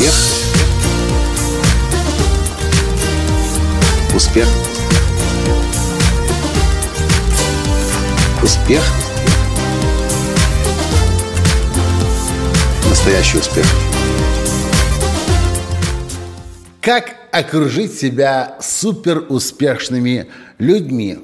Успех. Успех. Успех. Настоящий успех. Как окружить себя суперуспешными людьми?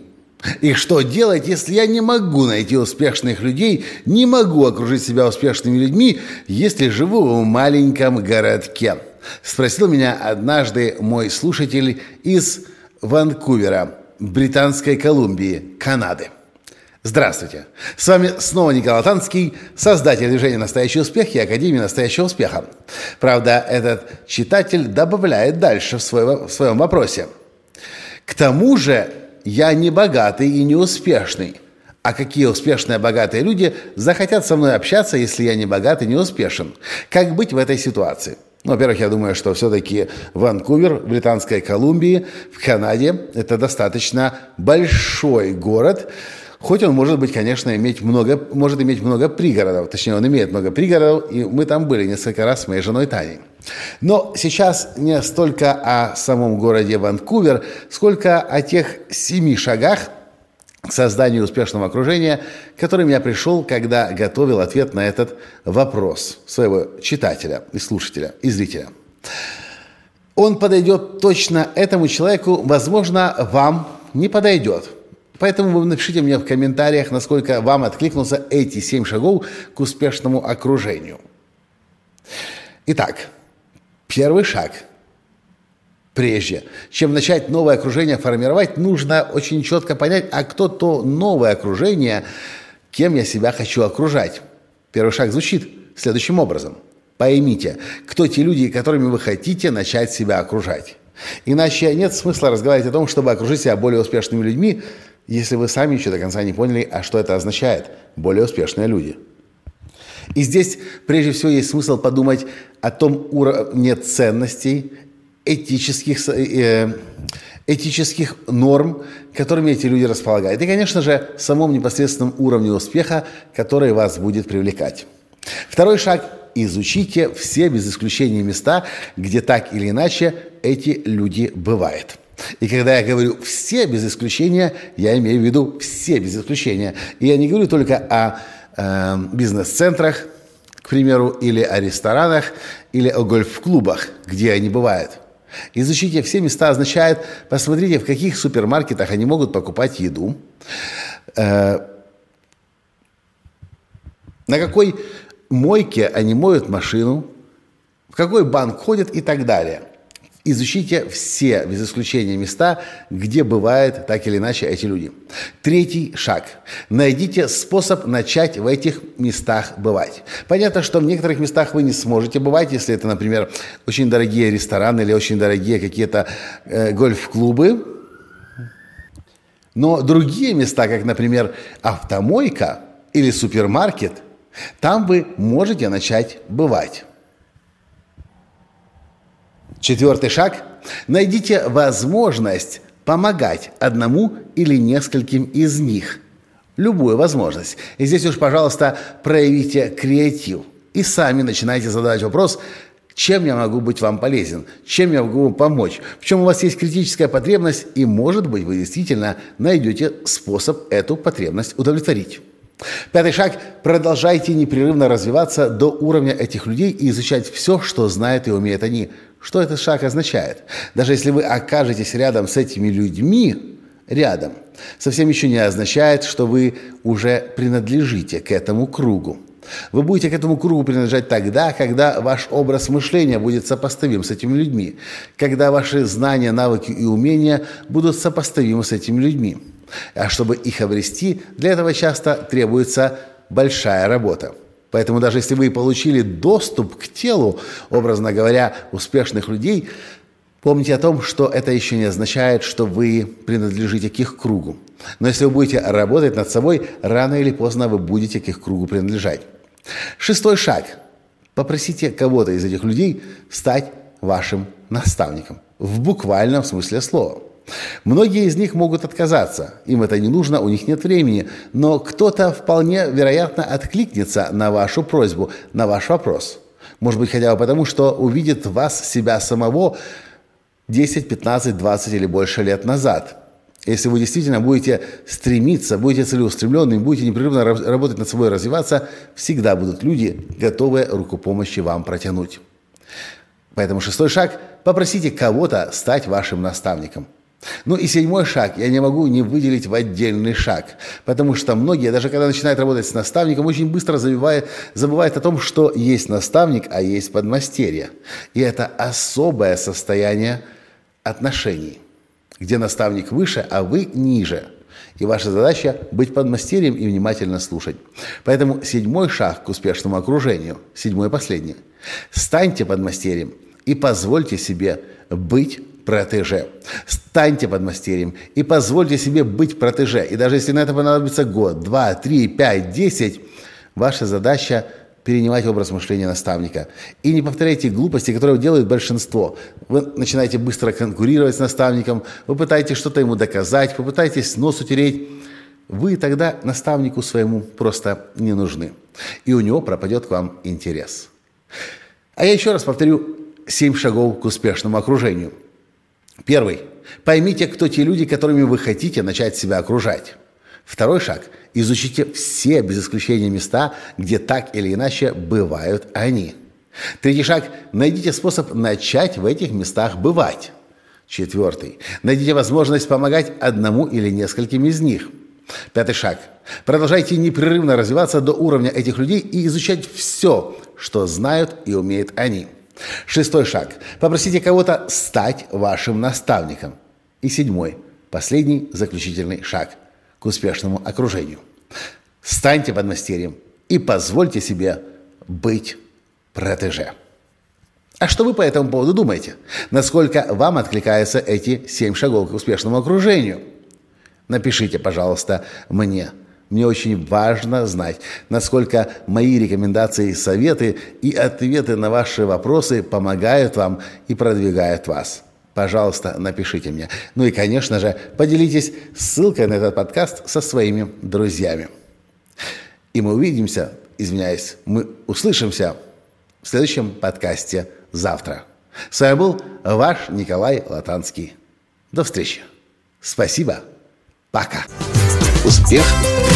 И что делать, если я не могу найти успешных людей, не могу окружить себя успешными людьми, если живу в маленьком городке? Спросил меня однажды мой слушатель из Ванкувера, Британской Колумбии, Канады. Здравствуйте! С вами снова Николай Танский, создатель движения «Настоящий успех» и Академии «Настоящего успеха». Правда, этот читатель добавляет дальше в, свой, в своем вопросе. К тому же я не богатый и не успешный. А какие успешные, богатые люди захотят со мной общаться, если я не богат и не успешен? Как быть в этой ситуации? Ну, во-первых, я думаю, что все-таки Ванкувер, Британской Колумбии, в Канаде – это достаточно большой город, Хоть он может быть, конечно, иметь много, может иметь много пригородов, точнее, он имеет много пригородов, и мы там были несколько раз с моей женой Таней. Но сейчас не столько о самом городе Ванкувер, сколько о тех семи шагах к созданию успешного окружения, к которым я пришел, когда готовил ответ на этот вопрос своего читателя и слушателя, и зрителя. Он подойдет точно этому человеку, возможно, вам не подойдет – Поэтому вы напишите мне в комментариях, насколько вам откликнулся эти семь шагов к успешному окружению. Итак, первый шаг. Прежде чем начать новое окружение формировать, нужно очень четко понять, а кто то новое окружение, кем я себя хочу окружать. Первый шаг звучит следующим образом. Поймите, кто те люди, которыми вы хотите начать себя окружать. Иначе нет смысла разговаривать о том, чтобы окружить себя более успешными людьми, если вы сами еще до конца не поняли, а что это означает, более успешные люди. И здесь прежде всего есть смысл подумать о том уровне ценностей, этических, э, этических норм, которыми эти люди располагают. И, конечно же, самом непосредственном уровне успеха, который вас будет привлекать. Второй шаг – изучите все без исключения места, где так или иначе эти люди бывают – и когда я говорю «все без исключения», я имею в виду все без исключения. И я не говорю только о э, бизнес-центрах, к примеру, или о ресторанах, или о гольф-клубах, где они бывают. Изучите все места означает, посмотрите, в каких супермаркетах они могут покупать еду, э, на какой мойке они моют машину, в какой банк ходят и так далее – Изучите все, без исключения, места, где бывают так или иначе эти люди. Третий шаг. Найдите способ начать в этих местах бывать. Понятно, что в некоторых местах вы не сможете бывать, если это, например, очень дорогие рестораны или очень дорогие какие-то э, гольф-клубы. Но другие места, как, например, автомойка или супермаркет, там вы можете начать бывать. Четвертый шаг – найдите возможность помогать одному или нескольким из них. Любую возможность. И здесь уж, пожалуйста, проявите креатив. И сами начинайте задавать вопрос, чем я могу быть вам полезен, чем я могу вам помочь, чем у вас есть критическая потребность, и, может быть, вы действительно найдете способ эту потребность удовлетворить. Пятый шаг – продолжайте непрерывно развиваться до уровня этих людей и изучать все, что знают и умеют они – что этот шаг означает? Даже если вы окажетесь рядом с этими людьми, рядом, совсем еще не означает, что вы уже принадлежите к этому кругу. Вы будете к этому кругу принадлежать тогда, когда ваш образ мышления будет сопоставим с этими людьми, когда ваши знания, навыки и умения будут сопоставимы с этими людьми. А чтобы их обрести, для этого часто требуется большая работа – Поэтому даже если вы получили доступ к телу, образно говоря, успешных людей, помните о том, что это еще не означает, что вы принадлежите к их кругу. Но если вы будете работать над собой, рано или поздно вы будете к их кругу принадлежать. Шестой шаг. Попросите кого-то из этих людей стать вашим наставником. В буквальном смысле слова. Многие из них могут отказаться, им это не нужно, у них нет времени, но кто-то вполне вероятно откликнется на вашу просьбу, на ваш вопрос. Может быть, хотя бы потому, что увидит вас, себя самого 10, 15, 20 или больше лет назад. Если вы действительно будете стремиться, будете целеустремленными, будете непрерывно работать над собой, развиваться, всегда будут люди, готовые руку помощи вам протянуть. Поэтому шестой шаг – попросите кого-то стать вашим наставником. Ну и седьмой шаг я не могу не выделить в отдельный шаг, потому что многие, даже когда начинают работать с наставником, очень быстро забывают, забывают о том, что есть наставник, а есть подмастерье. И это особое состояние отношений, где наставник выше, а вы ниже. И ваша задача – быть подмастерьем и внимательно слушать. Поэтому седьмой шаг к успешному окружению, седьмой и последний. Станьте подмастерьем и позвольте себе быть протеже. Станьте подмастерьем и позвольте себе быть протеже. И даже если на это понадобится год, два, три, пять, десять, ваша задача перенимать образ мышления наставника. И не повторяйте глупости, которые делают большинство. Вы начинаете быстро конкурировать с наставником, вы пытаетесь что-то ему доказать, попытаетесь нос утереть. Вы тогда наставнику своему просто не нужны. И у него пропадет к вам интерес. А я еще раз повторю семь шагов к успешному окружению – Первый. Поймите, кто те люди, которыми вы хотите начать себя окружать. Второй шаг. Изучите все, без исключения, места, где так или иначе бывают они. Третий шаг. Найдите способ начать в этих местах бывать. Четвертый. Найдите возможность помогать одному или нескольким из них. Пятый шаг. Продолжайте непрерывно развиваться до уровня этих людей и изучать все, что знают и умеют они. Шестой шаг. Попросите кого-то стать вашим наставником. И седьмой, последний заключительный шаг к успешному окружению. Станьте подмастерьем и позвольте себе быть протеже. А что вы по этому поводу думаете? Насколько вам откликаются эти семь шагов к успешному окружению? Напишите, пожалуйста, мне – мне очень важно знать, насколько мои рекомендации, советы и ответы на ваши вопросы помогают вам и продвигают вас. Пожалуйста, напишите мне. Ну и, конечно же, поделитесь ссылкой на этот подкаст со своими друзьями. И мы увидимся, извиняюсь, мы услышимся в следующем подкасте завтра. С вами был ваш Николай Латанский. До встречи. Спасибо. Пока. Успех. Успех.